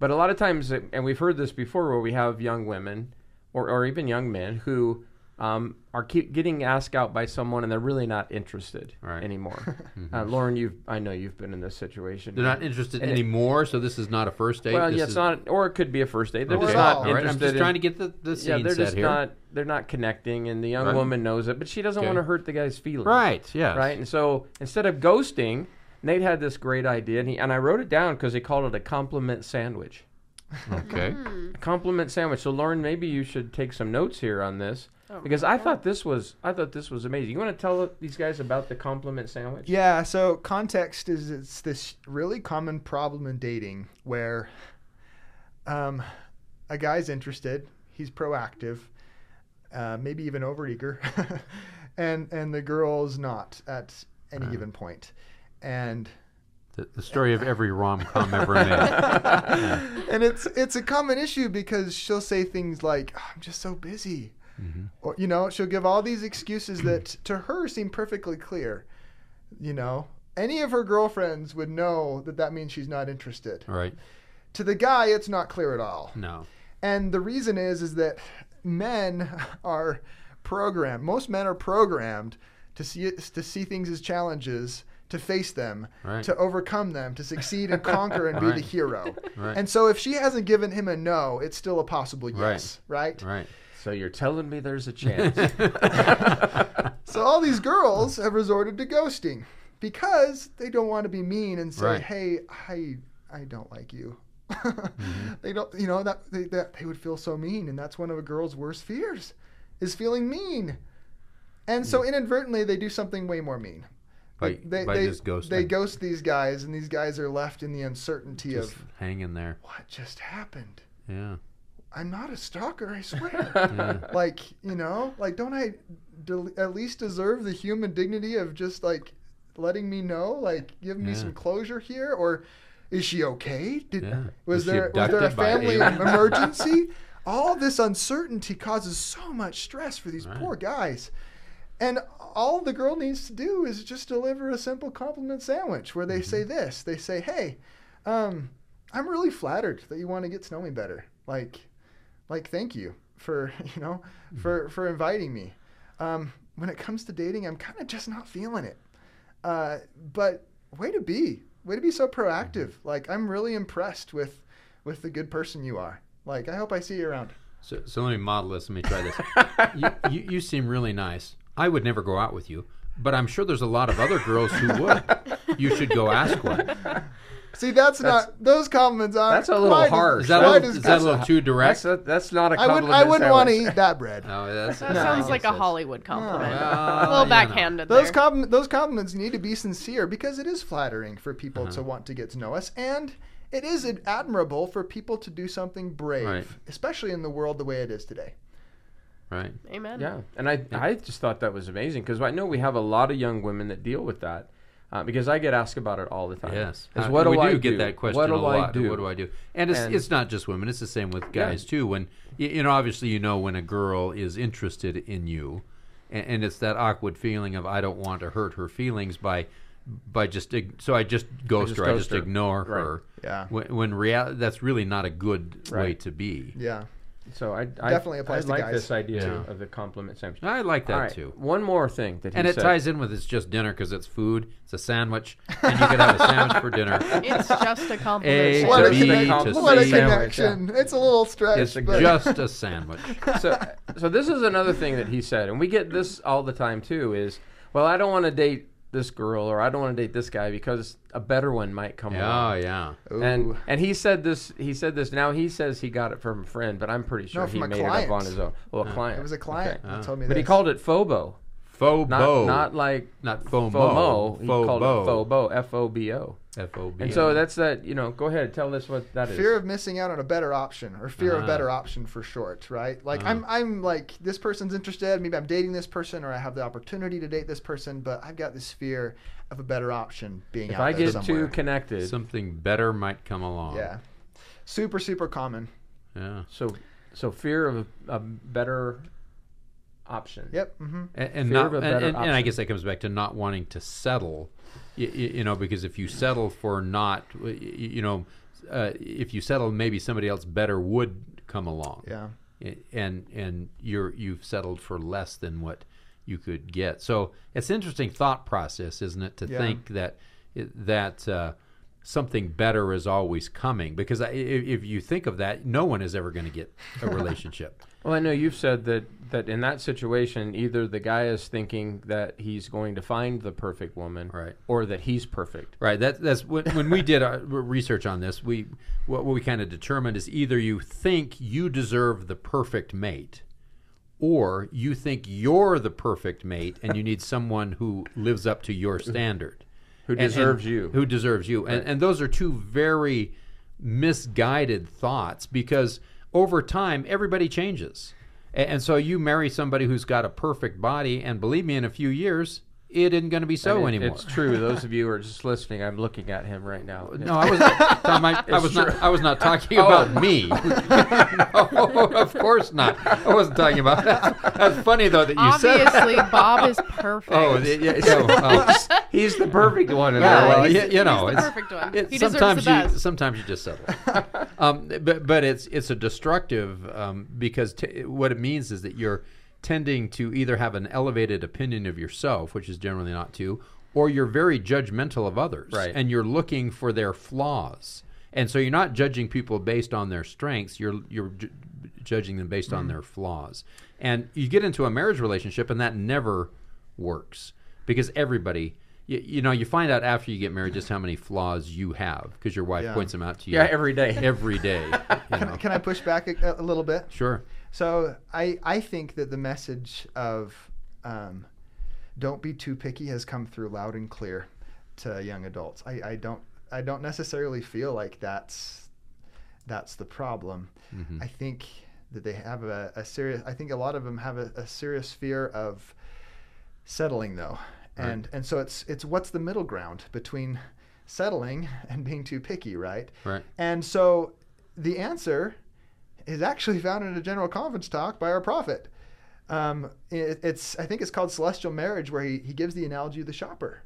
But a lot of times, and we've heard this before, where we have young women or, or even young men who um, are keep getting asked out by someone and they're really not interested Right. anymore. uh, Lauren, you've I know you've been in this situation. They're not interested And it- anymore, so this is not a first date. Well, this yeah, it's is- not, or it could be a first date. They're Okay. just not all All right, interested. I'm just in- trying to get the, the scene yeah, they're set just here. not they're not connecting, and the young Right. woman knows it, but she doesn't Okay. want to hurt the guy's feelings. Right. Yeah. Right. And so instead of ghosting, Nate had this great idea, and he and I wrote it down because he called it a compliment sandwich. Okay. A compliment sandwich. So Lauren, maybe you should take some notes here on this Oh, because I okay. thought this was I thought this was amazing. You want to tell these guys about the compliment sandwich? Yeah, so context is it's this really common problem in dating where um, a guy's interested, he's proactive, uh, maybe even overeager, and and the girl's not at any Right. given point. And The, the story of every rom com ever made. and it's it's a common issue because she'll say things like "Oh, i'm just so busy Mhm. or you know she'll give all these excuses that to her seem perfectly clear you know any of her girlfriends would know that that means she's not interested Right. to the guy it's not clear at all No. and the reason is is that men are programmed most men are programmed to see it, to see things as challenges to face them Right. to overcome them to succeed and conquer and be the hero Right. and so if she hasn't given him a no it's still a possible yes right, right. So you're telling me there's a chance? so all these girls have resorted to ghosting because they don't want to be mean and say Right. hey i i don't like you Mm-hmm. they don't you know that they, that they would feel so mean and that's one of a girl's worst fears is feeling mean and so inadvertently they do something way more mean Mm. By, they, by they, just ghosting. they ghost these guys and these guys are left in the uncertainty just of hanging there. what just happened Yeah. I'm not a stalker i swear Yeah. like you know like don't i del at least deserve the human dignity of just like letting me know like give me Yeah. some closure here or is she okay did Yeah. was Was she there was there a family emergency all this uncertainty causes so much stress for these Right. poor guys and all the girl needs to do is just deliver a simple compliment sandwich where they say Mm-hmm. this they say hey um, i'm really flattered that you want to get to know me better like like thank you for you know Mm-hmm. for for inviting me um, when it comes to dating i'm kind of just not feeling it uh, but way to be way to be so proactive Mm-hmm. like i'm really impressed with with the good person you are like i hope i see you around So, so let me model this. Let me try this. you, you, you seem really nice. I would never go out with you, but I'm sure there's a lot of other girls who would. You should go ask one. see that's, That's- not those compliments aren't that's a little quite harsh. Is that, a quite little, is that a little too direct? That's, a, that's not a I compliment. wouldn't. I wouldn't want to eat that bread. No, that's, That no, sounds like a Hollywood compliment. Well, a little you know. backhanded Those com- those compliments need to be sincere because it is flattering for people Uh-huh. to want to get to know us, and it is admirable for people to do something brave, Right. especially in the world the way it is today. Right. Amen. Yeah, and I I just thought that was amazing because I know we have a lot of young women that deal with that. Uh, because I get asked about it all the time. Yes. Is Uh, what do we I do do? get that question What do a I lot. do? What do I do? And it's And- it's not just women. It's the same with Yeah. guys too. When you, you know, obviously, you know when a girl is interested in you, and, and it's that awkward feeling of I don't want to hurt her feelings by by just so I just ghost just her. I just her. ignore Right. her. Yeah. When, when real that's really not a good way to be. Yeah. So I, I Definitely applies I to like guys, this idea too. of the compliment sandwich. I like that All right, too. One more thing that he And it said. ties in with it's just dinner because it's food. It's a sandwich, and you could have a sandwich for dinner. It's just a A compliment. to What a, B connect- to what a C. connection! It's a little stretch, It's but just a sandwich. so, so this is another thing that he said, and we get this all the time too. Is well, I don't want to date this girl, or I don't want to date this guy because a better one might come Oh along. yeah. And Ooh. and he said this. He said this. Now he says he got it from a friend, but I'm pretty sure No, he from a made it up on his own. Well, a client. it was a client Okay. that Ah. told me But he called it FOBO, Faux not not like not FOMO. FOMO. He called it FOBO, F O B O. F-O-B. And so that's that. You know, go ahead, tell us what that is. fear of missing out on a better option or fear Ah. of better option for short right like Ah. i'm i'm like this person's interested maybe i'm dating this person or i have the opportunity to date this person but i've got this fear of a better option being out there. if I get somewhere. too connected, something better might come along. yeah super super common Yeah. so so fear of a, a better option. yep hmm And, and not, of and, better and, and I guess that comes back to not wanting to settle. You, you know, because if you settle for not, y- y- you know, uh, if you settle, maybe somebody else better would come along. yeah and and you're you've settled for less than what you could get. So it's an interesting thought process, isn't it, to Yeah. think that that uh, something better is always coming? Because if, if you think of that, no one is ever going to get a relationship. Well, I know you've said that that in that situation, either the guy is thinking that he's going to find the perfect woman, Right. or that he's perfect. Right. That, that's when, when we did our research on this. We what we kind of determined is either you think you deserve the perfect mate, or you think you're the perfect mate and you need someone who lives up to your standard, Who And- and deserves you. Who deserves you? And and those are two very misguided thoughts because over time everybody changes. And so you marry somebody who's got a perfect body, and believe me, in a few years, it isn't going to be so And it- anymore. It's true. Those of you who are just listening, I'm looking at him right now. No, I was Tom, I, I was not. I was not talking about me. no, of course not. I wasn't talking about that. That's funny though that you said. Obviously, Bob is perfect. Oh, yeah, so, oh. He's the perfect one in Yeah, well, he's- you, you know, he's the it's- perfect one. it- He deserves the sometimes you best. sometimes you just settle. um, but but it's it's a destructive um, because t- what it means is that you're tending to either have an elevated opinion of yourself, which is generally not to, or you're very judgmental of others, Right. and you're looking for their flaws. And so you're not judging people based on their strengths. You're you're ju- judging them based on mm. their flaws. And you get into a marriage relationship, and that never works because everybody. You, you know, you find out after you get married just how many flaws you have because your wife Yeah. points them out to you. Yeah, every day. every day. You know. Can I push back a, a little bit? Sure. So I I think that the message of um, don't be too picky has come through loud and clear to young adults. I, I don't I don't necessarily feel like that's that's the problem. Mhm. I think that they have a, a serious. I think a lot of them have a, a serious fear of settling though, Right. and and so it's it's what's the middle ground between settling and being too picky, right? Right. And so the answer is actually found in a general conference talk by our prophet. Um, it, it's I think it's called celestial marriage, where he, he gives the analogy of the shopper,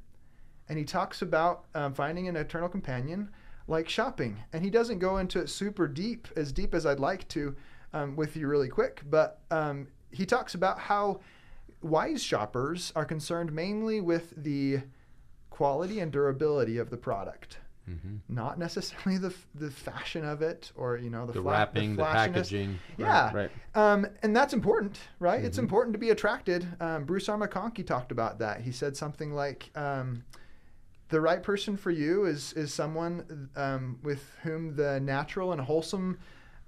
and he talks about um, finding an eternal companion like shopping, and he doesn't go into it super deep, as deep as I'd like to, um, with you really quick, but um, he talks about how wise shoppers are concerned mainly with the quality and durability of the product hmm not necessarily the the fashion of it or you know the, The fla- wrapping, the, flashiness. packaging. Yeah, Right. Um, and that's important, right? It's Mhm. important to be attracted. Um, Bruce R. McConkie talked about that. He said something like, um, "The right person for you is is someone um, with whom the natural and wholesome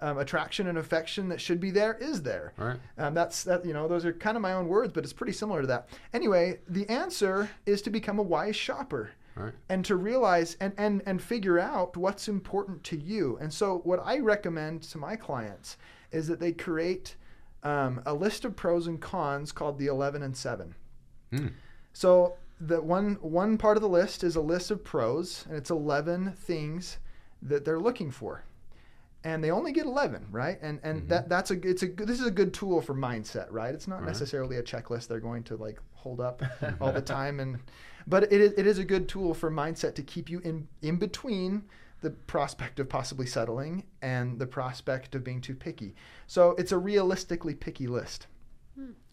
um, attraction and affection that should be there is there." Right. Um, that's that. You know, those are kind of my own words, but it's pretty similar to that. Anyway, the answer is to become a wise shopper right. and to realize and, and and figure out what's important to you. And so, what I recommend to my clients is that they create um, a list of pros and cons called the 11 and 7. Hmm. So the one one part of the list is a list of pros, and it's 11 things that they're looking for. And they only get 11, right? And and Mhm. that that's a it's a good- this is a good tool for mindset, right? It's not Right. necessarily a checklist they're going to like hold up all the time and but it is, it is a good tool for mindset to keep you in in between the prospect of possibly settling and the prospect of being too picky. So it's a realistically picky list,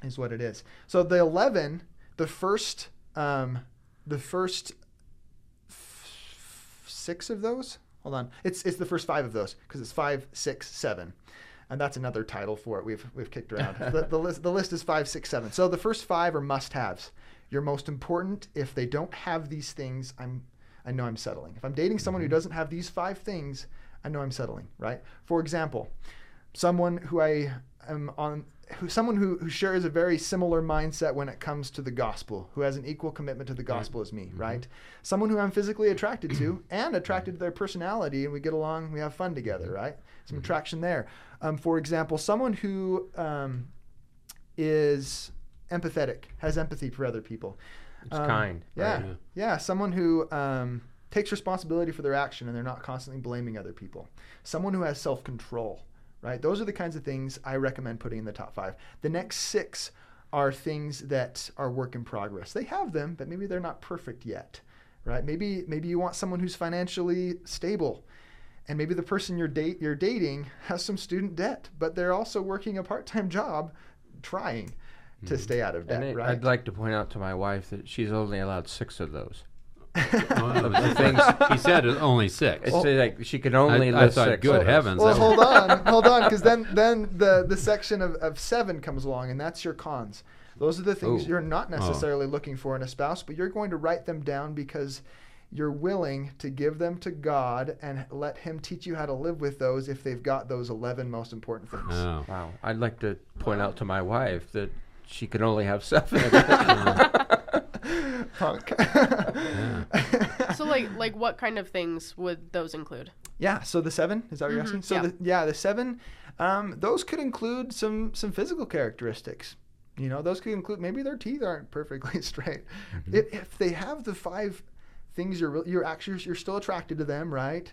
is what it is. So the eleven, the first, um, the first f- six of those. Hold on, it's it's the first five of those because it's five, six, seven, and that's another title for it. We've we've kicked around. the, the list the list is five, six, seven. So the first five are must-haves. You're most important. If they don't have these things, I'm I know I'm settling. If I'm dating someone who doesn't have these five things, I know I'm settling, right? For example, someone who I am on who someone who, who shares a very similar mindset when it comes to the gospel, who has an equal commitment to the gospel as me, right? Someone who I'm physically attracted to and attracted to their personality, and we get along, we have fun together, right? Some attraction there. Um, for example, someone who um, is empathetic, has empathy for other people. It's Um, kind. Yeah, right? yeah. Someone who um, takes responsibility for their action and they're not constantly blaming other people. Someone who has self control, right? Those are the kinds of things I recommend putting in the top five. The next six are things that are work in progress. They have them, but maybe they're not perfect yet, right? Maybe maybe you want someone who's financially stable. and maybe the person you're date you're dating has some student debt, but they're also working a part-time job, trying to hmm. stay out of debt. It- right? I'd like to point out to my wife that she's only allowed six of those. Well, the things he said is only six. It's like she can I, only I list thought, six. good of heavens. well, hold on, hold on, because then then the the section of, of seven comes along, and that's your cons. Those are the things Ooh. you're not oh. necessarily looking for in a spouse, but you're going to write them down because you're willing to give them to God and let Him teach you how to live with those if they've got those 11 most important things. Oh. Wow. I'd like to point out to my wife that she can only have seven. Punk. So like like what kind of things would those include? Yeah. So the seven is that what you're Mhm, asking? So yeah. the, yeah, the seven, um, those could include some some physical characteristics. You know, those could include maybe their teeth aren't perfectly straight. If, if they have the five things you're you're actually you're still attracted to them, right?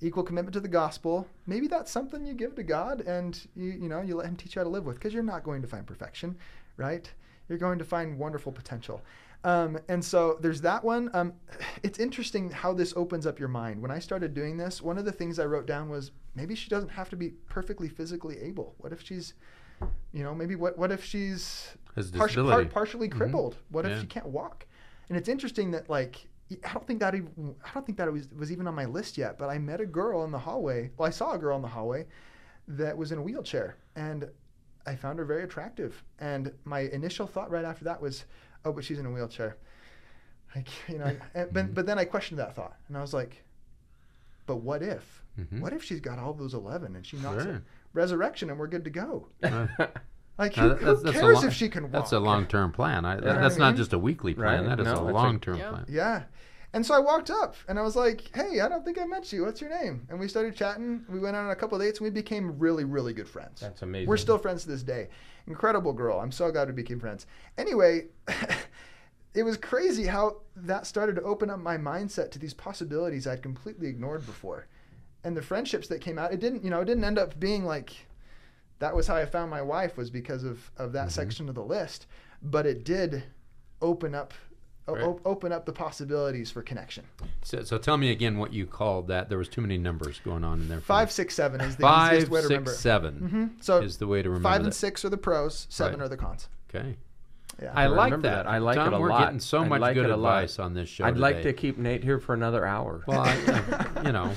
Equal commitment to the gospel. Maybe that's something you give to God, and you you know you let Him teach you how to live with, because you're not going to find perfection, right? You're going to find wonderful potential. Um, and so there's that one. Um, it's interesting how this opens up your mind. When I started doing this, one of the things I wrote down was maybe she doesn't have to be perfectly physically able. What if she's, you know, maybe what what if she's Has par- par- partially crippled? What if Yeah. she can't walk? And it's interesting that like I don't think that even I don't think that was was even on my list yet. But I met a girl in the hallway. Well, I saw a girl in the hallway that was in a wheelchair, and I found her very attractive. And my initial thought right after that was, oh, but she's in a wheelchair. Like you know, and, but, but then I questioned that thought, and I was like, but what if? Mhm. What if she's got all those eleven and she knocks Sure. it resurrection and we're good to go? Like now who, that- who a cares long- if she can walk? That's a long-term plan. I, know that's what I not just a weekly plan. Right. That is No, a a- long-term Yeah. plan. Yeah. And so I walked up and I was like, hey, I don't think I met you. What's your name? And we started chatting. We went on a couple dates and we became really, really good friends. That's amazing. We're still friends to this day. Incredible girl. I'm so glad we became friends. Anyway, it was crazy how that started to open up my mindset to these possibilities I'd completely ignored before. And the friendships that came out, it didn't, you know, it didn't end up being like that was how I found my wife was because of, of that mm-hmm. section of the list. But it did open up Right. o- open up the possibilities for connection. So, so tell me again what you called that. There was too many numbers going on in there. for Five, me. six, seven is the Five, easiest way to six, remember. seven hmm So is the way to remember five that. and six are the pros, seven Right. are the cons. Okay. Yeah. I I like that. that. I like it Tom, a we're lot. getting so I much like good it a lot. advice on this show I'd like to keep Nate here for another hour. Well, I, I- you know,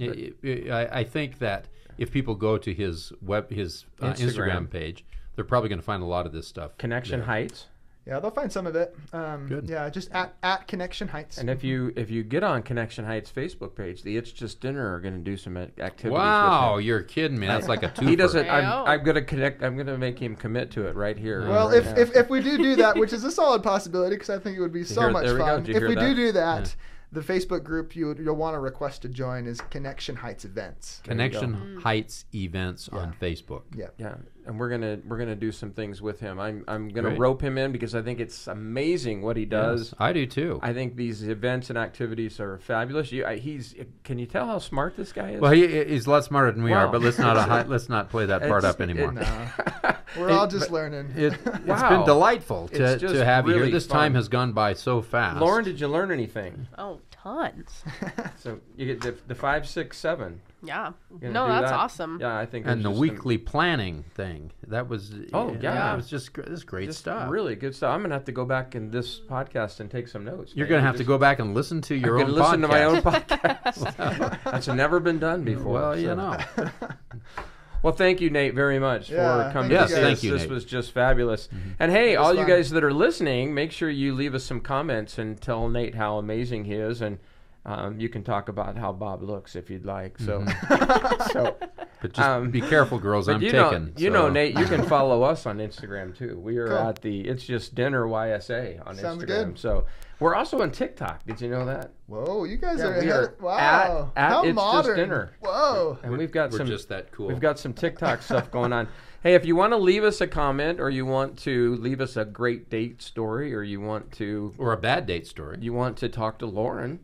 I, I I think that if people go to his web, his uh, Instagram. Instagram. page, they're probably going to find a lot of this stuff. Connection there. Heights. Yeah, they'll find some of it. Um, Good. Yeah, just at, at Connection Heights. And if you if you get on Connection Heights Facebook page, the It's Just Dinner are going to do some ac- activities. Wow, with you're kidding me. That's like a two. He doesn't. I'm. I'm going to connect. I'm going to make him commit to it right here. well, right if, now. if, if we do do that, which is a solid possibility because I think it would be so hear- much there we fun. If we do that? do that, the Facebook group you, you'll want to request to join is Connection Heights Events. Connection Heights events on Facebook. Yeah. Yeah, and we're gonna we're gonna do some things with him. I'm I'm gonna Great. rope him in because I think it's amazing what he does. Yes, I do too. I think these events and activities are fabulous. You, I, he's can you tell how smart this guy is? well, he, he's a lot smarter than we are, but let's not uh, let's not play that part It's- up anymore. it- No. We're all just learning. It, has Wow. been delightful to, to have you here. This time has gone by so fast. Lauren, did you learn anything? Oh, tons. So you get the, the five, six, seven. Yeah. No, that's that? awesome. Yeah, I think. and the just am- weekly planning thing that was Oh, yeah. it was just gr- this great just stuff. Really good stuff. I'm gonna have to go back in this podcast and take some notes. You're man. gonna have to go back and listen to your I'm own gonna listen to my own podcast. podcast. That's never been done before. well, you know. Well, thank you, Nate, very much Yeah, for coming. thank to Yes, this. thank you, This Nate. was just fabulous. Mm-hmm. And hey, It was all you guys that are listening, make sure you leave us some comments and tell Nate how amazing he is, and um, you can talk about how Bob looks if you'd like. So, so But just Um, be careful, girls. I'm you taken. know, you know, Nate, you can follow us on Instagram too. We are Cool. at the It's Just Dinner YSA on Sounds Instagram. good. So we're also on TikTok. Did you know that? Whoa, you guys Yeah, are we are wow. at- at How It's Just modern. Dinner. Whoa. And we've got We're some just that cool. We've got some TikTok stuff going on. Hey, if you want to leave us a comment or you want to leave us a great date story or you want to or a bad date story. you want to talk to Lauren,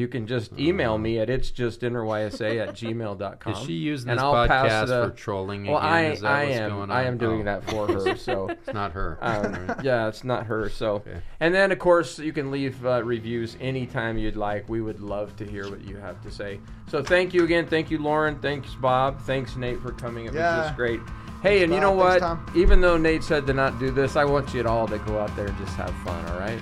you can just email me at it's just dinnerYSA at gmail.com. Is she using and this I'll pass podcast the- for trolling Well, again? I, Is that I what's am. going I am doing Oh. that for her. So. It's not her. Um, Alright. yeah, it's not her. So, Okay. and then of course you can leave uh, reviews anytime you'd like. We would love to hear what you have to say. So thank you again. Thank you, Lauren. Thanks, Bob. Thanks, Nate, for coming. It was just great. Hey, and you know Thanks, what? Tom. Even though Nate said to not do this, I want you all to go out there and just have fun. All right.